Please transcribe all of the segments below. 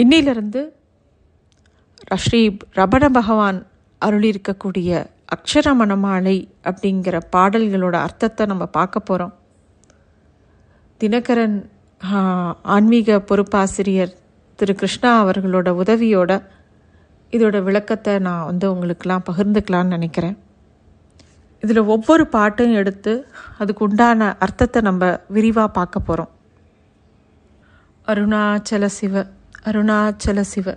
இன்னிலிருந்து ஸ்ரீ ரபண பகவான் அருளியிருக்கக்கூடிய அக்ஷரமணமாலை அப்படிங்கிற பாடல்களோட அர்த்தத்தை நம்ம பார்க்க போகிறோம் தினகரன் ஆன்மீக பொறுப்பாசிரியர் திரு கிருஷ்ணா அவர்களோட உதவியோட இதோட விளக்கத்தை நான் வந்து உங்களுக்கெல்லாம் பகிர்ந்துக்கலான்னு நினைக்கிறேன். இதில் ஒவ்வொரு பாட்டும் எடுத்து அதுக்கு உண்டான அர்த்தத்தை நம்ம விரிவாக பார்க்க போகிறோம் அருணாச்சல சிவ அருணாச்சல சிவ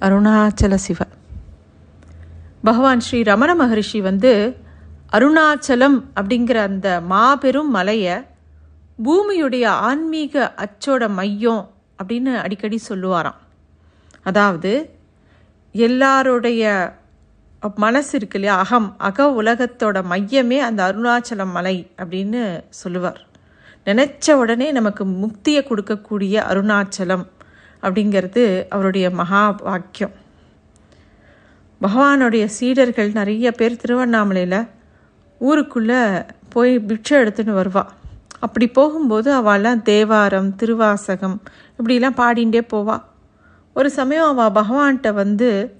அருணாச்சல சிவ பகவான் ஸ்ரீ ரமண மகரிஷி வந்து அருணாச்சலம் அப்படிங்கிற அந்த மாபெரும் மலையை பூமியுடைய ஆன்மீக அச்சோட மையம் அப்படின்னு அடிக்கடி சொல்லுவாராம். அதாவது எல்லாருடைய மனசு இருக்கு இல்லையா? அகம் அக உலகத்தோட மையமே அந்த அருணாச்சலம் மலை அப்படின்னு சொல்லுவார். நினச்ச உடனே நமக்கு முக்தியை கொடுக்கக்கூடிய அருணாச்சலம் அப்படிங்கிறது அவருடைய மகா வாக்கியம். பகவானுடைய சீடர்கள் நிறைய பேர் திருவண்ணாமலையில் ஊருக்குள்ளே போய் பிட்சை எடுத்துன்னு வருவா. அப்படி போகும்போது அவெல்லாம் தேவாரம் திருவாசகம் இப்படிலாம் பாடிண்டே போவா. ஒரு சமயம் அவள் பகவான்கிட்ட வந்து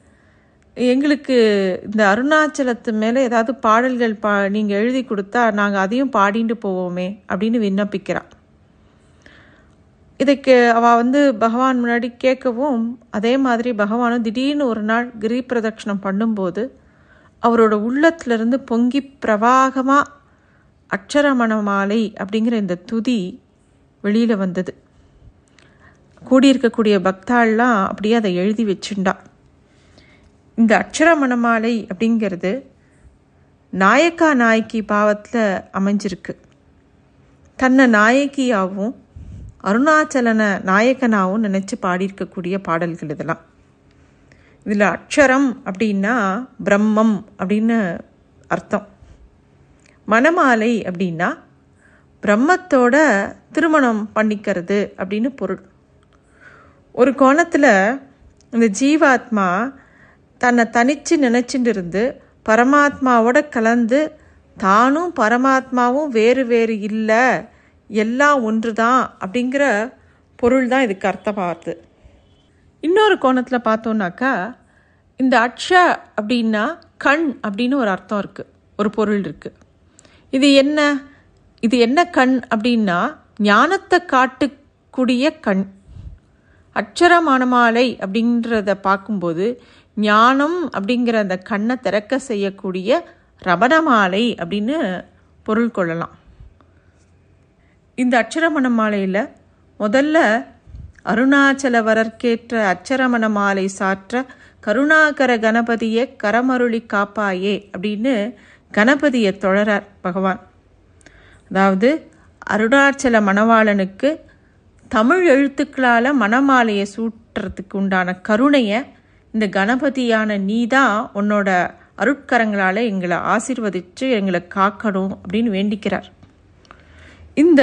எங்களுக்கு இந்த அருணாச்சலத்து மேலே ஏதாவது பாடல்கள் பா நீங்கள் எழுதி கொடுத்தா நாங்கள் அதையும் பாடிண்டு போவோமே அப்படின்னு விண்ணப்பிக்கிறாள் இதுக்கு அவள் வந்து பகவான் முன்னாடி கேட்கவும் அதே மாதிரி பகவானும் திடீர்னு ஒரு நாள் கிரி பிரதட்சணம் பண்ணும்போது அவரோட உள்ளத்திலிருந்து பொங்கி பிரவாகமாக அக்ஷரமணமாலை அப்படிங்கிற இந்த துதி வெளியில் வந்தது. கூடியிருக்கக்கூடிய பக்தாள்லாம் அப்படியே அதை எழுதி வச்சுண்டா. இந்த அக்ஷரமணமாலை அப்படிங்கிறது நாயக்கா நாயக்கி பாவத்தில் அமைஞ்சிருக்கு. தன்னை நாயகியாகவும் அருணாச்சலன நாயகனாகவும் நினச்சி பாடியிருக்கக்கூடிய பாடல்கள் இதெல்லாம். இதில் அக்ஷரம் அப்படின்னா பிரம்மம் அப்படின்னு அர்த்தம். மணமாலை அப்படின்னா பிரம்மத்தோட திருமணம் பண்ணிக்கிறது அப்படின்னு பொருள். ஒரு கோணத்தில் இந்த ஜீவாத்மா தன்னை தனிச்சு நினச்சிட்டு இருந்து பரமாத்மாவோட கலந்து தானும் பரமாத்மாவும் வேறு வேறு இல்லை எல்லாம் ஒன்று தான் அப்படிங்கிற பொருள் தான் இதுக்கு அர்த்தமாகுது. இன்னொரு கோணத்தில் பார்த்தோன்னாக்கா இந்த அட்ச அப்படின்னா கண் அப்படின்னு ஒரு அர்த்தம் இருக்குது ஒரு பொருள் இருக்குது இது என்ன? இது என்ன கண் அப்படின்னா ஞானத்தை காட்டக்கூடிய கண். அச்சரமானமாலை அப்படின்றத பார்க்கும்போது ஞானம் அப்படிங்கிற அந்த கண்ணை திறக்க செய்யக்கூடிய ரமணமாலை அப்படின்னு பொருள் கொள்ளலாம். இந்த அச்சரமண மாலையில் முதல்ல அருணாச்சலவரர்க்கேற்ற அச்சரமண மாலை சாற்ற கருணாகர கணபதியை கரமருளி காப்பாயே அப்படின்னு கணபதியை தொழறார் பகவான். அதாவது அருணாச்சல மணவாளனுக்கு தமிழ் எழுத்துக்களால் மணமாலையை சூட்டுறதுக்கு உண்டான கருணையை இந்த கணபதியான நீ தான் உன்னோட அருட்கரங்களால் எங்களை ஆசிர்வதித்து எங்களை காக்கணும் அப்படின்னு வேண்டிக்கிறார். இந்த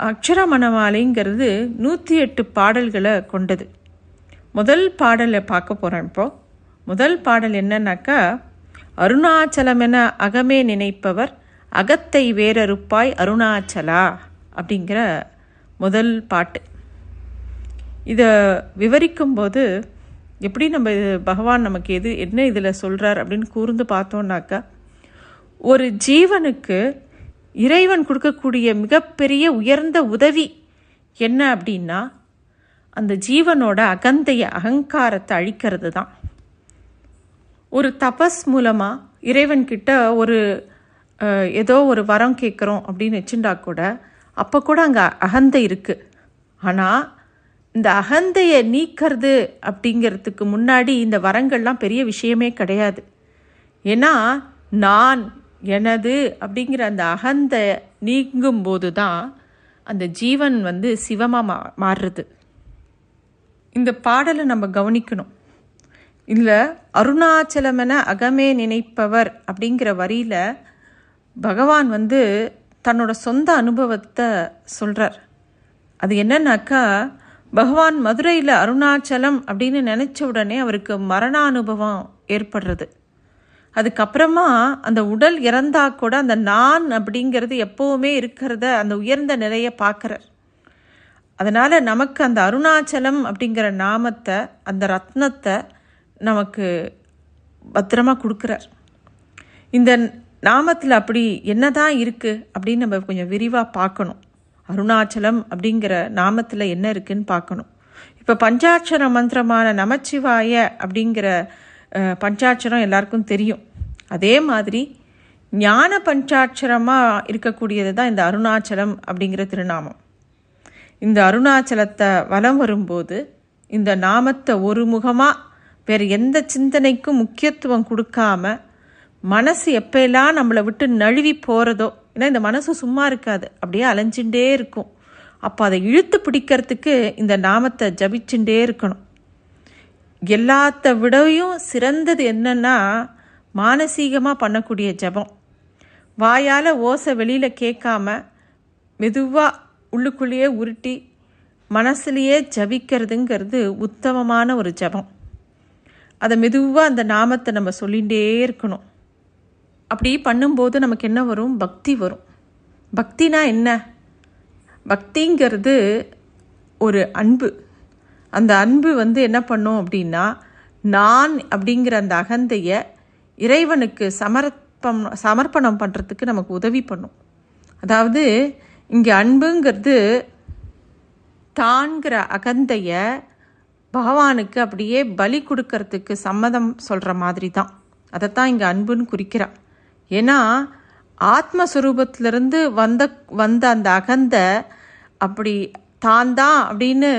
அக்ஷரமணமாலைங்கிறது நூற்றி எட்டு பாடல்களை கொண்டது. முதல் பாடலை பார்க்க போகிறோம் இப்போ. முதல் பாடல் என்னன்னாக்கா அருணாச்சலம் என அகமே நினைப்பவர் அகத்தை வேறறுப்பாய் அருணாச்சலா அப்படிங்கிற முதல் பாட்டு. இதை விவரிக்கும்போது எப்படி நம்ம இது பகவான் நமக்கு எது என்ன இதில் சொல்கிறார் அப்படின்னு கூர்ந்து பார்த்தோன்னாக்கா ஒரு ஜீவனுக்கு இறைவன் கொடுக்கக்கூடிய மிகப்பெரிய உயர்ந்த உதவி என்ன அப்படின்னா அந்த ஜீவனோட அகந்தைய அகங்காரத்தை அழிக்கிறது தான். ஒரு தபஸ் மூலமாக இறைவன்கிட்ட ஒரு ஏதோ ஒரு வரம் கேட்குறோம் அப்படின்னு வச்சுட்டா கூட அப்போ கூட அங்கே அகந்தை இருக்குது ஆனால் இந்த அகந்தையை நீக்கிறது அப்படிங்கிறதுக்கு முன்னாடி இந்த வரங்கள்லாம் பெரிய விஷயமே கிடையாது. ஏன்னா நான் எனது அப்படிங்கிற அந்த அகந்தை நீங்கும்போது தான் அந்த ஜீவன் வந்து சிவமாக மா மாறுறது. இந்த பாடலை நம்ம கவனிக்கணும். இல்லை அருணாச்சலமென அகமே நினைப்பவர் அப்படிங்கிற வரியில் பகவான் வந்து தன்னோட சொந்த அனுபவத்தை சொல்கிறார் அது என்னன்னாக்கா பகவான் மதுரையில் அருணாச்சலம் அப்படின்னு நினச்ச உடனே அவருக்கு மரண அனுபவம் ஏற்படுறது. அதுக்கப்புறமா அந்த உடல் இறந்தா கூட அந்த நான் அப்படிங்கிறது எப்போவுமே இருக்கிறத அந்த உயர்ந்த நிலையை பார்க்குறார். அதனால் நமக்கு அந்த அருணாச்சலம் அப்படிங்கிற நாமத்தை அந்த ரத்னத்தை நமக்கு பத்திரமா கொடுக்குறார். இந்த நாமத்தில் அப்படி என்னதான் இருக்குது அப்படின்னு நம்ம கொஞ்சம் விரிவாக பார்க்கணும். அருணாச்சலம் அப்படிங்கிற நாமத்தில் என்ன இருக்குன்னு பார்க்கணும். இப்போ பஞ்சாட்சர மந்திரமான நமச்சிவாய அப்படிங்கிற பஞ்சாட்சரம் எல்லாருக்கும் தெரியும். அதே மாதிரி ஞான பஞ்சாட்சரமாக இருக்கக்கூடியது தான் இந்த அருணாச்சலம் அப்படிங்கிற திருநாமம். இந்த அருணாச்சலத்தை வலம் வரும்போது இந்த நாமத்தை ஒரு முகமாக வேறு எந்த சிந்தனைக்கும் முக்கியத்துவம் கொடுக்காம மனசு எப்பெல்லாம் நம்மளை விட்டு நழுவி போகிறதோ ஏன்னா இந்த மனசு சும்மா இருக்காது அப்படியே அலைஞ்சுட்டே இருக்கும். அப்போ அதை இழுத்து பிடிக்கிறதுக்கு இந்த நாமத்தை ஜபிச்சுட்டே இருக்கணும். எல்லாத்த விடவும் சிறந்தது என்னன்னா மானசீகமாக பண்ணக்கூடிய ஜெபம். வாயால் ஓசை வெளியில் கேட்காம மெதுவாக உள்ளுக்குள்ளேயே உருட்டி மனசுலேயே ஜபிக்கிறதுங்கிறது உத்தமமான ஒரு ஜெபம். அதை மெதுவாக அந்த நாமத்தை நம்ம சொல்லிகிட்டே இருக்கணும். அப்படி பண்ணும்போது நமக்கு என்ன வரும்? பக்தி வரும். பக்தினா என்ன? பக்திங்கிறது ஒரு அன்பு. அந்த அன்பு வந்து என்ன பண்ணும் அப்படின்னா நான் அப்படிங்கிற அந்த அகந்தையை இறைவனுக்கு சமர்ப்பம் சமர்ப்பணம் பண்ணுறதுக்கு நமக்கு உதவி பண்ணும். அதாவது இங்கே அன்புங்கிறது தான்கிற அகந்தைய பகவானுக்கு அப்படியே பலி கொடுக்கறதுக்கு சம்மதம் சொல்கிற மாதிரி தான் அதைத்தான் இங்கே அன்புன்னு குறிக்கிறான் ஏன்னா ஆத்மஸ்வரூபத்திலிருந்து வந்த வந்த அந்த அகந்த அப்படி தான் தான் அப்படின்னு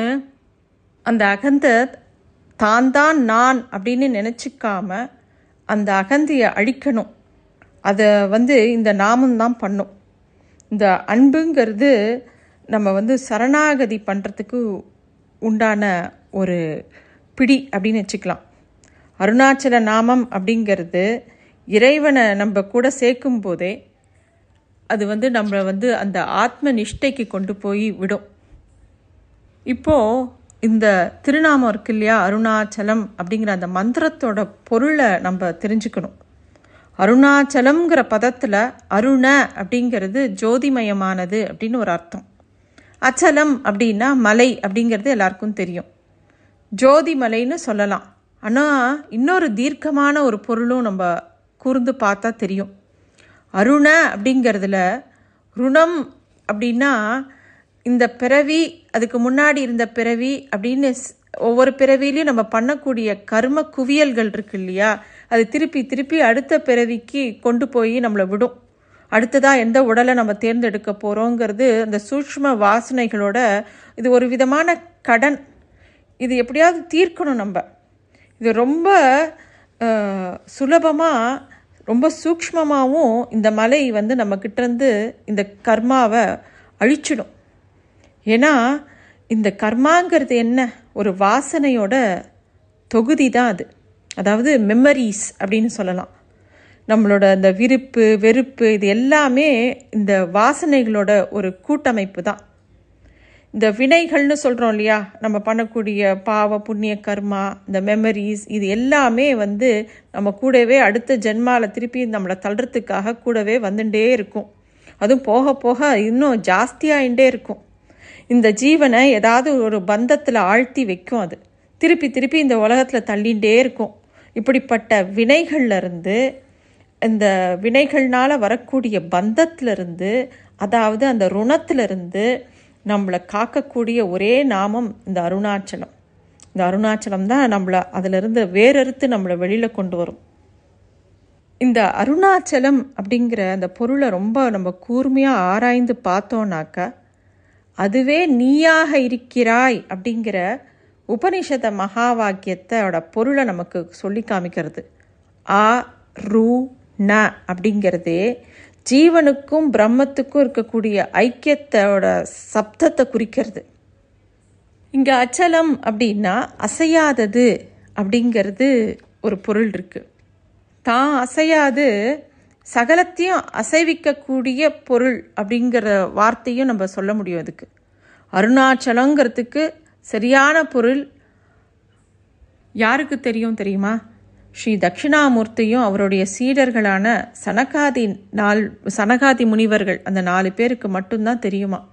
அந்த அகந்த தான் தான் நான் அப்படின்னு நினச்சிக்காம அந்த அகந்தையை அழிக்கணும். அதை வந்து இந்த நாமந்தான் பண்ணும். இந்த அன்புங்கிறது நம்ம வந்து சரணாகதி பண்ணுறதுக்கு உண்டான ஒரு பிடி அப்படின்னு வச்சுக்கலாம். அருணாச்சல நாமம் அப்படிங்கிறது இறைவனை நம்ம கூட சேர்க்கும் போதே அது வந்து நம்மளை வந்து அந்த ஆத்ம நிஷ்டைக்கு கொண்டு போய் விடும். இப்போது இந்த திருநாமம் இருக்கு இல்லையா? அருணாச்சலம் அப்படிங்கிற அந்த மந்திரத்தோட பொருளை நம்ம தெரிஞ்சுக்கணும். அருணாச்சலம்ங்கிற பதத்தில் அருண அப்படிங்கிறது ஜோதிமயமானது அப்படின்னு ஒரு அர்த்தம். அச்சலம் அப்படின்னா மலை அப்படிங்கிறது எல்லாருக்கும் தெரியும். ஜோதி மலைன்னு சொல்லலாம். ஆனால் இன்னொரு தீர்க்கமான ஒரு பொருளும் நம்ம கூர்ந்து பார்த்தா தெரியும். அருண அப்படிங்கிறதுல ருணம் அப்படின்னா இந்த பிறவி அதுக்கு முன்னாடி இருந்த பிறவி அப்படின்னு ஒவ்வொரு பிறவிலையும் நம்ம பண்ணக்கூடிய கர்ம குவியல்கள் இருக்கு இல்லையா? அது திருப்பி திருப்பி அடுத்த பிறவிக்கு கொண்டு போய் நம்மளை விடும். அடுத்ததாக எந்த உடலை நம்ம தேர்ந்தெடுக்க போகிறோங்கிறது அந்த சூக்ஷ்ம வாசனைகளோட இது ஒரு விதமான கடன். இது எப்படியாவது தீர்க்கணும் நம்ம. இது ரொம்ப சுலபமாக ரொம்ப சூக்ஷ்மமாகவும் இந்த மலை வந்து நம்மக்கிட்டேருந்து இந்த கர்மாவை அழிச்சிடும். ஏன்னா இந்த கர்மாங்கிறது என்ன? ஒரு வாசனையோட தொகுதி தான் அது. அதாவது மெமரிஸ் அப்படின்னு சொல்லலாம். நம்மளோட அந்த விருப்பு வெறுப்பு இது எல்லாமே இந்த வாசனைகளோட ஒரு கூட்டமைப்பு தான் இந்த வினைகள்னு சொல்கிறோம் இல்லையா? நம்ம பண்ணக்கூடிய பாவ புண்ணிய கர்மா இந்த மெமரிஸ் இது எல்லாமே வந்து நம்ம கூடவே அடுத்த ஜென்மாவில் திருப்பி நம்மளை தள்ளுறதுக்காக கூடவே வந்துட்டே இருக்கும். அதுவும் போக போக இன்னும் ஜாஸ்தியாகிட்டே இருக்கும். இந்த ஜீவனை ஏதாவது ஒரு பந்தத்தில் ஆழ்த்தி வைக்கும் அது. திருப்பி திருப்பி இந்த உலகத்தில் தள்ளிகிட்டே இருக்கும். இப்படிப்பட்ட வினைகள்லேருந்து இந்த வினைகள்னால் வரக்கூடிய பந்தத்திலிருந்து அதாவது அந்த ருணத்திலிருந்து நம்மளை காக்கக்கூடிய ஒரே நாமம் இந்த அருணாச்சலம். இந்த அருணாச்சலம் தான் நம்மளை அதிலிருந்து வேறறுத்து நம்மளை வெளியில் கொண்டு வரும். இந்த அருணாச்சலம் அப்படிங்கிற அந்த பொருளை ரொம்ப நம்ம கூர்மையாக ஆராய்ந்து பார்த்தோன்னாக்கா அதுவே நீயாக இருக்கிறாய் அப்படிங்கிற உபனிஷத மகா வாக்கியத்தோட பொருளை நமக்கு சொல்லி காமிக்கிறது. ஆ ரூ ந அப்படிங்கிறதே ஜீவனுக்கும் பிரம்மத்துக்கும் இருக்கக்கூடிய ஐக்கியத்தோட சப்தத்தை குறிக்கிறது. இங்கே அச்சலம் அப்படின்னா அசையாதது அப்படிங்கிறது ஒரு பொருள் இருக்குது தான் அசையாது சகலத்தையும் அசைவிக்கக்கூடிய பொருள் அப்படிங்கிற வார்த்தையும் நம்ம சொல்ல முடியும் அதுக்கு. அருணாச்சலங்கிறதுக்கு சரியான பொருள் யாருக்கு தெரியும் தெரியுமா? ஸ்ரீ தட்சிணாமூர்த்தியும் அவருடைய சீடர்களான சனகாதி நாள் சனகாதி முனிவர்கள் அந்த நாலு பேருக்கு மட்டும்தான் தெரியுமா?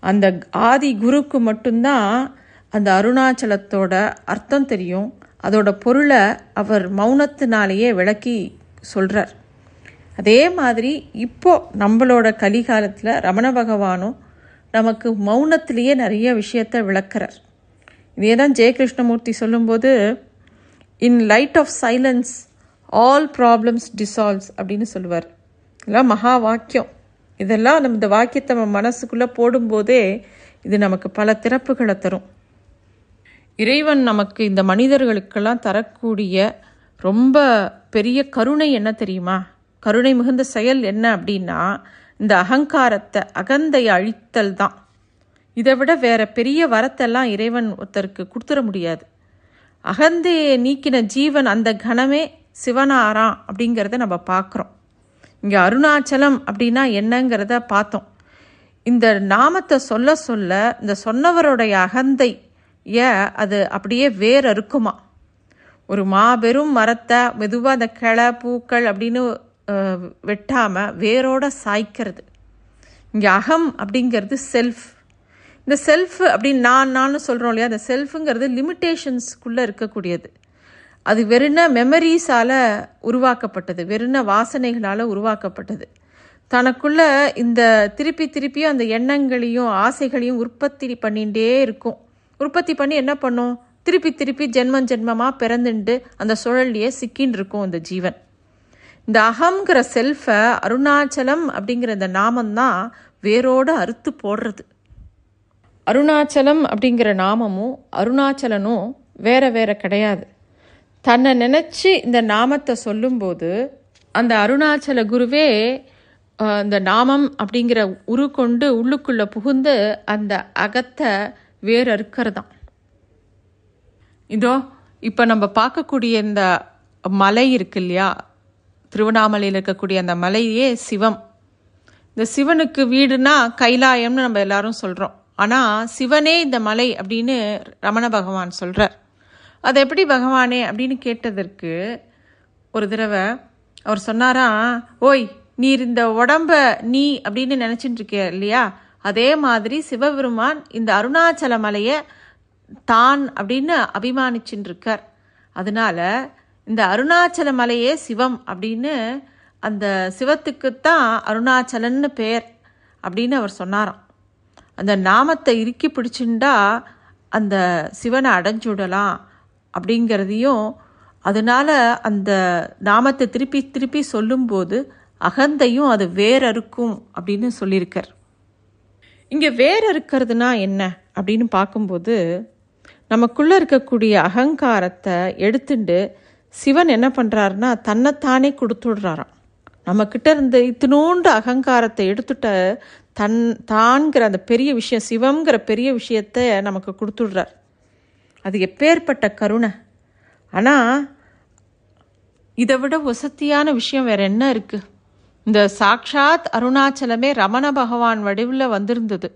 அந்த ஆதி குருக்கு மட்டும்தான் அந்த அருணாச்சலத்தோட அர்த்தம் தெரியும். அதோட பொருளை அவர் மௌனத்தினாலேயே விளக்கி சொல்கிறார் அதே மாதிரி இப்போ நம்மளோட கலிகாலத்தில் ரமண பகவானும் நமக்கு மௌனத்திலேயே நிறைய விஷயத்தை விளக்குறார். இதே தான் ஜெயகிருஷ்ணமூர்த்தி சொல்லும்போது in light of silence all problems dissolves அப்படின்னு சொல்லுவார். இதெல்லாம் மகா வாக்கியம். இதெல்லாம் நம்ம இந்த வாக்கியத்தை நம்ம மனசுக்குள்ளே போடும்போதே இது நமக்கு பல திறப்புகளை தரும். இறைவன் நமக்கு இந்த மனிதர்களுக்கெல்லாம் தரக்கூடிய ரொம்ப பெரிய கருணை என்ன தெரியுமா? கருணை மிகுந்த செயல் என்ன அப்படின்னா இந்த அகங்காரத்தை அகந்தை அழித்தல் தான். இதை விட வேற பெரிய வரத்தெல்லாம் இறைவன் ஒருத்தருக்கு கொடுத்துட முடியாது. அகந்தையை நீக்கின ஜீவன் அந்த கணமே சிவனாராம் அப்படிங்கிறத நம்ம பார்க்குறோம். இங்கே அருணாச்சலம் அப்படின்னா என்னங்கிறத பார்த்தோம். இந்த நாமத்தை சொல்ல சொல்ல இந்த சொன்னவருடைய அகந்தை ஏ அது அப்படியே வேர் அறுக்குமா ஒரு மாபெரும் மரத்தை மெதுவாக அந்த கிளை பூக்கள் அப்படின்னு வெட்டாமல் வேரோட சாய்க்கிறது. இங்கே அகம் அப்படிங்கிறது செல்ஃப் இந்த செல்ஃப் அப்படின்னு நான் நான் சொல்கிறோம் இல்லையா அந்த செல்ஃபுங்கிறது லிமிட்டேஷன்ஸ்குள்ளே இருக்கக்கூடியது. அது வெறுன மெமரிஸால் உருவாக்கப்பட்டது வெறுன வாசனைகளால் உருவாக்கப்பட்டது. தனக்குள்ள இந்த திருப்பி திருப்பியும் அந்த எண்ணங்களையும் ஆசைகளையும் உற்பத்தி பண்ணிகிட்டே இருக்கும். உற்பத்தி பண்ணி என்ன பண்ணும்? திருப்பி திருப்பி ஜென்மம் ஜென்மமாக பிறந்துண்டு அந்த சுழல்லையே சிக்கின்னு இருக்கும் அந்த ஜீவன். இந்த அகங்கிற செல்ஃபை அருணாச்சலம் அப்படிங்கிற இந்த நாமந்தான் வேரோடு அறுத்து போடுறது. அருணாச்சலம் அப்படிங்கிற நாமமும் அருணாச்சலனும் வேற வேற கிடையாது. தன்னை நினச்சி இந்த நாமத்தை சொல்லும்போது அந்த அருணாச்சல குருவே அந்த நாமம் அப்படிங்கிற உரு கொண்டு உள்ளுக்குள்ளே புகுந்து அந்த அகத்தை வேற இருக்கிறதாம் இதோ இப்போ நம்ம பார்க்கக்கூடிய இந்த மலை இருக்கு இல்லையா? திருவண்ணாமலையில் இருக்கக்கூடிய அந்த மலையே சிவம். இந்த சிவனுக்கு வீடுனா கைலாயம்னு நம்ம எல்லாரும் சொல்கிறோம் ஆனால் சிவனே இந்த மலை அப்படின்னு ரமண பகவான் சொல்கிறார் அது எப்படி பகவானே அப்படின்னு கேட்டதற்கு ஒரு தடவை அவர் சொன்னாராம் ஓய் நீர் இந்த உடம்ப நீ அப்படின்னு நினச்சிட்டு இருக்கிய இல்லையா? அதே மாதிரி சிவபெருமான் இந்த அருணாச்சல மலையை தான் அப்படின்னு அபிமானிச்சுட்டு இருக்கார். அதனால இந்த அருணாச்சல மலையே சிவம் அப்படின்னு அந்த சிவத்துக்குத்தான் அருணாச்சலன்னு பேர் அப்படின்னு அவர் சொன்னாராம். அந்த நாமத்தை இறுக்கி பிடிச்சுண்டா அந்த சிவனை அடைஞ்சுடலாம் அப்படிங்கிறதையும் அதனால அந்த நாமத்தை திருப்பி திருப்பி சொல்லும்போது அகந்தையும் அது வேற இருக்கும் அப்படின்னு சொல்லியிருக்கார். இங்கே வேற இருக்கிறதுனா என்ன அப்படின்னு பார்க்கும்போது நமக்குள்ளே இருக்கக்கூடிய அகங்காரத்தை எடுத்துட்டு சிவன் என்ன பண்ணுறாருன்னா தன்னைத்தானே கொடுத்துடுறாராம். நம்மக்கிட்ட இருந்து இத்தினோண்டு அகங்காரத்தை எடுத்துட்ட தன் தான்கிற அந்த பெரிய விஷயம் சிவங்கிற பெரிய விஷயத்தை நமக்கு கொடுத்துடுறார். அது எப்பேற்பட்ட கருணை. ஆனால் இதை விட வசதியான விஷயம் வேற என்ன இருக்குது இந்த சாக்ஷாத் அருணாச்சலமே ரமண பகவான் வடிவில் வந்திருந்தது.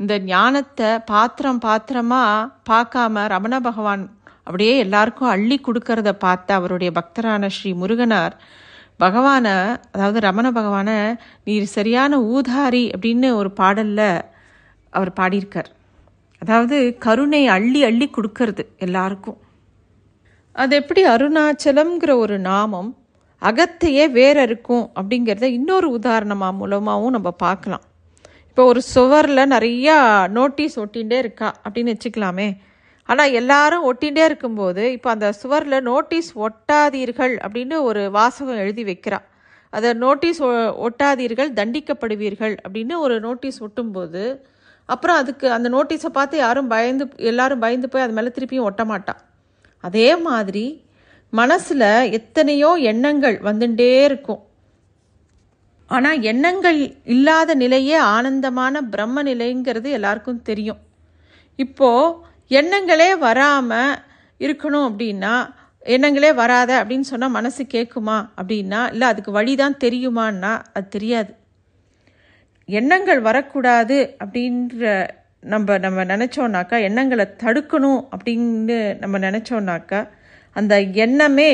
இந்த ஞானத்தை பாத்திரம் பாத்திரமாக பார்க்காம ரமண பகவான் அப்படியே எல்லாருக்கும் அள்ளி கொடுக்கறத பார்த்த அவருடைய பக்தரான ஸ்ரீ முருகனார் பகவானை அதாவது ரமண பகவானை நீர் சரியான ஊதாரி அப்படின்னு ஒரு பாடலில் அவர் பாடியிருக்கார். அதாவது கருணை அள்ளி அள்ளி கொடுக்கறது எல்லாருக்கும். அது எப்படி அருணாச்சலம்ங்கிற ஒரு நாமம் அகத்தையே வேற இருக்கும் அப்படிங்கிறத இன்னொரு உதாரணமாக மூலமாகவும் நம்ம பார்க்கலாம். இப்போ ஒரு சுவரில் நிறையா நோட்டீஸ் ஒட்டிகிட்டே இருக்கா அப்படின்னு வச்சுக்கலாமே. ஆனால் எல்லாரும் ஒட்டிகிட்டே இருக்கும்போது இப்போ அந்த சுவரில் நோட்டீஸ் ஒட்டாதீர்கள் அப்படின்னு ஒரு வாசகம் எழுதி வைக்கிறான். அதை நோட்டீஸ் ஒட்டாதீர்கள் தண்டிக்கப்படுவீர்கள் அப்படின்னு ஒரு நோட்டீஸ் ஒட்டும்போது அப்புறம் அதுக்கு அந்த நோட்டீஸை பார்த்து யாரும் பயந்து எல்லாரும் பயந்து போய் அது மேலே திருப்பியும் ஒட்ட மாட்டான். அதே மாதிரி மனசில் எத்தனையோ எண்ணங்கள் வந்துட்டே இருக்கும். ஆனால் எண்ணங்கள் இல்லாத நிலையே ஆனந்தமான பிரம்ம நிலைங்கிறது எல்லாருக்கும் தெரியும். இப்போது எண்ணங்களே வராமல் இருக்கணும் அப்படின்னா எண்ணங்களே வராத அப்படின்னு சொன்னால் மனசு கேட்குமா அப்படின்னா இல்லை அதுக்கு வழி தான் தெரியுமான்னா அது தெரியாது. எண்ணங்கள் வரக்கூடாது அப்படின்ற நம்ம நம்ம நினச்சோன்னாக்கா எண்ணங்களை தடுக்கணும் அப்படின்னு நம்ம நினச்சோன்னாக்கா அந்த எண்ணமே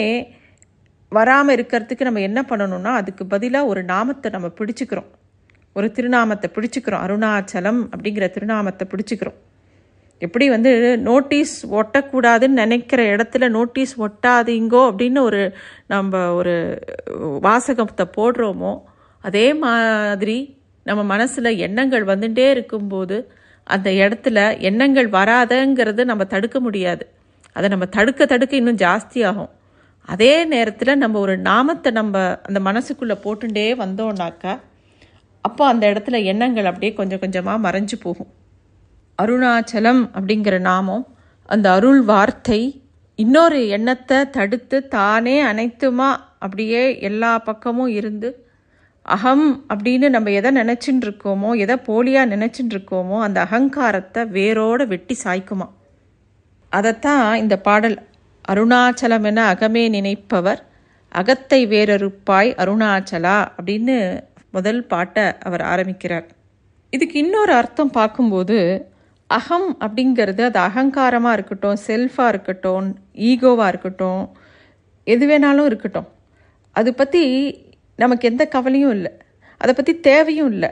வராமல் இருக்கிறதுக்கு நம்ம என்ன பண்ணணும்னா அதுக்கு பதிலாக ஒரு நாமத்தை நம்ம பிடிச்சிக்கிறோம். ஒரு திருநாமத்தை பிடிச்சிக்கிறோம். அருணாச்சலம் அப்படிங்கிற திருநாமத்தை பிடிச்சிக்கிறோம். எப்படி வந்து நோட்டீஸ் ஒட்டக்கூடாதுன்னு நினைக்கிற இடத்துல நோட்டீஸ் ஒட்டாதீங்கோ அப்படின்னு ஒரு நம்ம ஒரு வாசகத்தை போடுறோமோ அதே மாதிரி நம்ம மனசில் எண்ணங்கள் வந்துட்டே இருக்கும்போது அந்த இடத்துல எண்ணங்கள் வராதங்கிறது நம்ம தடுக்க முடியாது. அதை நம்ம தடுக்க தடுக்க இன்னும் ஜாஸ்தியாகும். அதே நேரத்தில் நம்ம ஒரு நாமத்தை நம்ம அந்த மனசுக்குள்ளே போட்டுட்டே வந்தோம்னாக்கா அப்போ அந்த இடத்துல எண்ணங்கள் அப்படியே கொஞ்சம் கொஞ்சமாக மறைஞ்சு போகும். அருணாச்சலம் அப்படிங்கிற நாமம் அந்த அருள் வார்த்தை இன்னொரு எண்ணத்தை தடுத்து தானே அனைத்துமா அப்படியே எல்லா பக்கமும் இருந்து அகம் அப்படின்னு நம்ம எதை நினச்சின்னு இருக்கோமோ எதை போலியாக நினச்சின்னு இருக்கோமோ அந்த அகங்காரத்தை வேரோடு வெட்டி சாய்க்குமா? அதைத்தான் இந்த பாடல் அருணாச்சலம் என அகமே நினைப்பவர் அகத்தை வேறறுப்பாய் அருணாச்சலா அப்படின்னு முதல் பாட்டை அவர் ஆரம்பிக்கிறார். இதுக்கு இன்னொரு அர்த்தம் பார்க்கும்போது அகம் அப்படிங்கிறது அது அகங்காரமாக இருக்கட்டும் செல்ஃபாக இருக்கட்டும் ஈகோவாக இருக்கட்டும் எது வேணாலும் இருக்கட்டும். அது பற்றி நமக்கு எந்த கவலையும் இல்லை. அதை பற்றி தேவையும் இல்லை.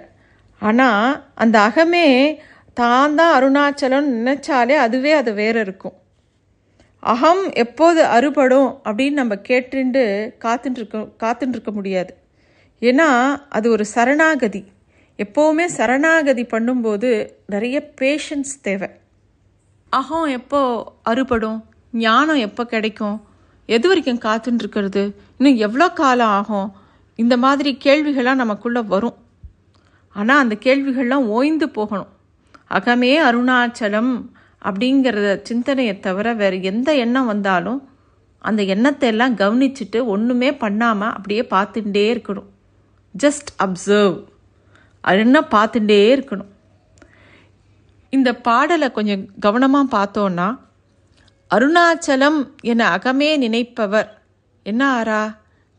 ஆனால் அந்த அகமே தான் தான் அருணாச்சலம் நினச்சாலே அதுவே அது வேற இருக்கும். அகம் எப்போது அறுபடும் அப்படின்னு நம்ம கேட்டுண்டு காத்துட்டுருக்க காத்துட்டுருக்க முடியாது. ஏன்னா அது ஒரு சரணாகதி. எப்போவுமே சரணாகதி பண்ணும்போது நிறைய பேஷன்ஸ் தேவை. அகம் எப்போ அறுபடும்? ஞானம் எப்போ கிடைக்கும்? எது வரைக்கும் காத்துட்டுருக்கிறது இன்னும் எவ்வளோ காலம் ஆகும்? இந்த மாதிரி கேள்விகள்லாம் நமக்குள்ளே வரும். ஆனால் அந்த கேள்விகள்லாம் ஓய்ந்து போகணும். அகமே அருணாச்சலம் அப்படிங்கிறத சிந்தனையை தவிர வேறு எந்த எண்ணம் வந்தாலும் அந்த எண்ணத்தை எல்லாம் கவனிச்சுட்டு ஒன்றுமே பண்ணாமல் அப்படியே பார்த்துட்டே இருக்கணும். ஜஸ்ட் அப்சர்வ் அது என்ன பார்த்துட்டே இருக்கணும். இந்த பாடலை கொஞ்சம் கவனமாக பார்த்தோன்னா அருணாச்சலம் என அகமே நினைப்பவர். என்ன ஆறா?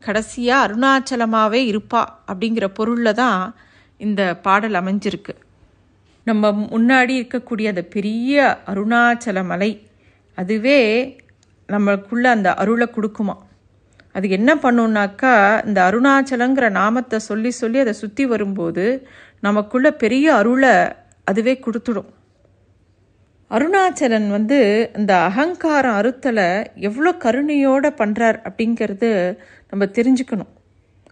கடைசியாக அருணாச்சலமாகவே இருப்பா அப்படிங்கிற பொருளில் தான் இந்த பாடல் அமைஞ்சிருக்கு. நம்ம முன்னாடி இருக்கக்கூடிய அந்த பெரிய அருணாச்சல மலை அதுவே நம்மளுக்குள்ள அந்த அருளை கொடுக்குமா? அது என்ன பண்ணுனாக்கா இந்த அருணாச்சலங்கிற நாமத்தை சொல்லி சொல்லி அதை சுற்றி வரும்போது நமக்குள்ள பெரிய அருளை அதுவே கொடுத்துடும். அருணாச்சலன் வந்து இந்த அகங்காரம் அறுத்தலை எவ்வளோ கருணையோடு பண்ணுறார் அப்படிங்கிறது நம்ம தெரிஞ்சுக்கணும்.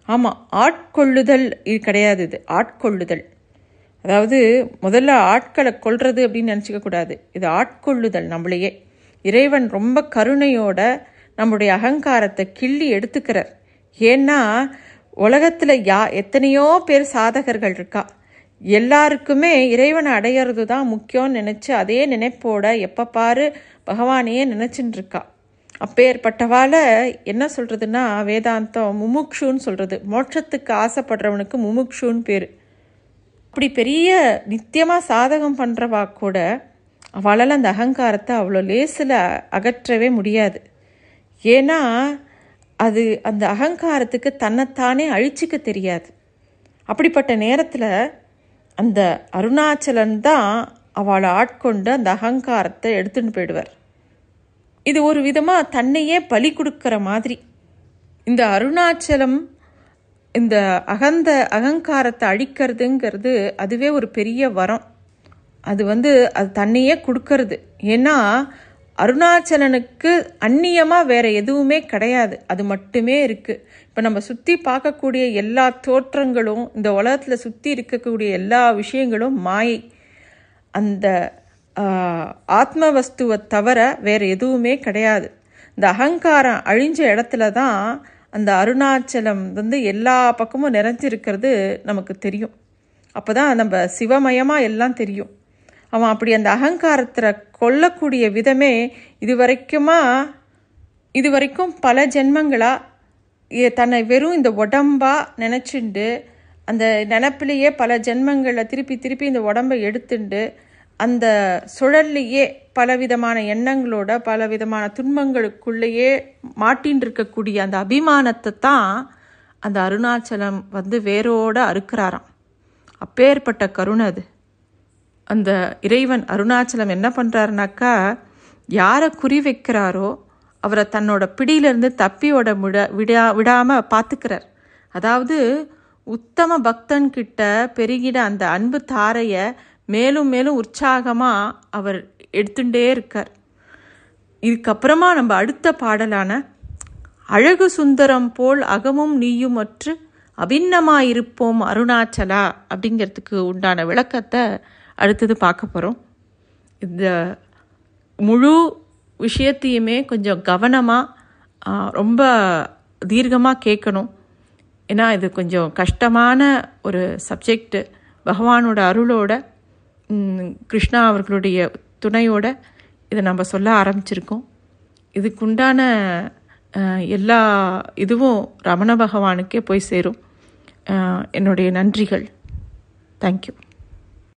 ஆமாம் ஆட்கொள்ளுதல் இது கிடையாது இது ஆட்கொள்ளுதல். அதாவது முதல்ல ஆட்களை கொள்வது அப்படின்னு நினச்சிக்க கூடாது. இது ஆட்கொள்ளுதல் நம்மளையே. இறைவன் ரொம்ப கருணையோட நம்முடைய அகங்காரத்தை கிள்ளி எடுத்துக்கிறார். ஏன்னா உலகத்தில் யா எத்தனையோ பேர் சாதகர்கள் இருக்கா? எல்லாருக்குமே இறைவனை அடையிறது தான் முக்கியம்னு நினச்சி அதே நினைப்போட எப்போ பாரு பகவானையே நினச்சின்னு இருக்கா அப்பேற்பட்டவால என்ன சொல்கிறதுன்னா வேதாந்தம் முமுக்ஷுன்னு சொல்கிறது மோட்சத்துக்கு ஆசைப்படுறவனுக்கு முமுக்ஷுன்னு பேர். அப்படி பெரிய நித்தியமாக சாதகம் பண்ணுறவா கூட அவளால் அந்த அகங்காரத்தை அவ்வளோ லேசில் அகற்றவே முடியாது. ஏன்னா அது அந்த அகங்காரத்துக்கு தன்னைத்தானே அழிச்சிக்க தெரியாது. அப்படிப்பட்ட நேரத்தில் அந்த அருணாச்சலன் தான் அவளை ஆட்கொண்டு அந்த அகங்காரத்தை எடுத்துன்னு போயிடுவார். இது ஒரு விதமாக தன்னையே பலி கொடுக்குற மாதிரி. இந்த அருணாச்சலம் இந்த அகந்த அகங்காரத்தை அழிக்கிறதுங்கிறது அதுவே ஒரு பெரிய வரம். அது வந்து அது தன்னையே கொடுக்கறது. ஏன்னா அருணாச்சலனுக்கு அந்நியமாக வேற எதுவுமே கிடையாது. அது மட்டுமே இருக்குது இப்போ நம்ம சுற்றி பார்க்கக்கூடிய எல்லா தோற்றங்களும் இந்த உலகத்தில் சுற்றி இருக்கக்கூடிய எல்லா விஷயங்களும் மாயை. அந்த ஆத்ம வஸ்துவை தவிர வேறு எதுவுமே கிடையாது. இந்த அகங்காரம் அழிஞ்ச இடத்துல தான் அந்த அருணாச்சலம் வந்து எல்லா பக்கமும் நிறைஞ்சிருக்கிறது நமக்கு தெரியும். அப்போ தான் நம்ம சிவமயமாக எல்லாம் தெரியும். அவன் அப்படி அந்த அகங்காரத்தில் கொல்லக்கூடிய விதமே இது வரைக்குமா இது வரைக்கும் பல ஜென்மங்களாக தன்னை வெறும் இந்த உடம்பாக நினச்சிண்டு அந்த நினப்பிலேயே பல ஜென்மங்களில் திருப்பி திருப்பி இந்த உடம்பை எடுத்துண்டு அந்த சுழல்லையே பலவிதமான எண்ணங்களோட பலவிதமான துன்பங்களுக்குள்ளேயே மாட்டின் இருக்கக்கூடிய அந்த அபிமானத்தை தான் அந்த அருணாச்சலம் வந்து வேரோட அறுக்கிறாராம். அப்பேற்பட்ட கருணை அது. அந்த இறைவன் அருணாச்சலம் என்ன பண்ணுறாருனாக்கா யாரை குறி வைக்கிறாரோ அவரை தன்னோட பிடியிலேருந்து தப்பியோட விட விடா விடாமல் பார்த்துக்கிறார். அதாவது உத்தம பக்தன்கிட்ட பெருகிட அந்த அன்பு தாரையை மேலும் மேலும் உற்சாகமாக அவர் எடுத்துட்டே இருக்கார். இதுக்கப்புறமா நம்ம அடுத்த பாடலான அழகு சுந்தரம் போல் அகமும் நீயும் அற்று அபிண்ணமாயிருப்போம் அருணாச்சலா அப்படிங்கிறதுக்கு உண்டான விளக்கத்தை அடுத்தது பார்க்க போகிறோம் இந்த முழு விஷயத்தையுமே கொஞ்சம் கவனமாக ரொம்ப தீர்க்கமாக கேட்கணும். ஏன்னா இது கொஞ்சம் கஷ்டமான ஒரு சப்ஜெக்டு பகவானோட அருளோட கிருஷ்ணா அவர்களுடைய துணையோட இதை நம்ம சொல்ல ஆரம்பிச்சிருக்கோம். இதுக்குண்டான எல்லா இதுவும் ரமண பகவானுக்கே போய் சேரும். என்னுடைய நன்றிகள். தேங்க்யூ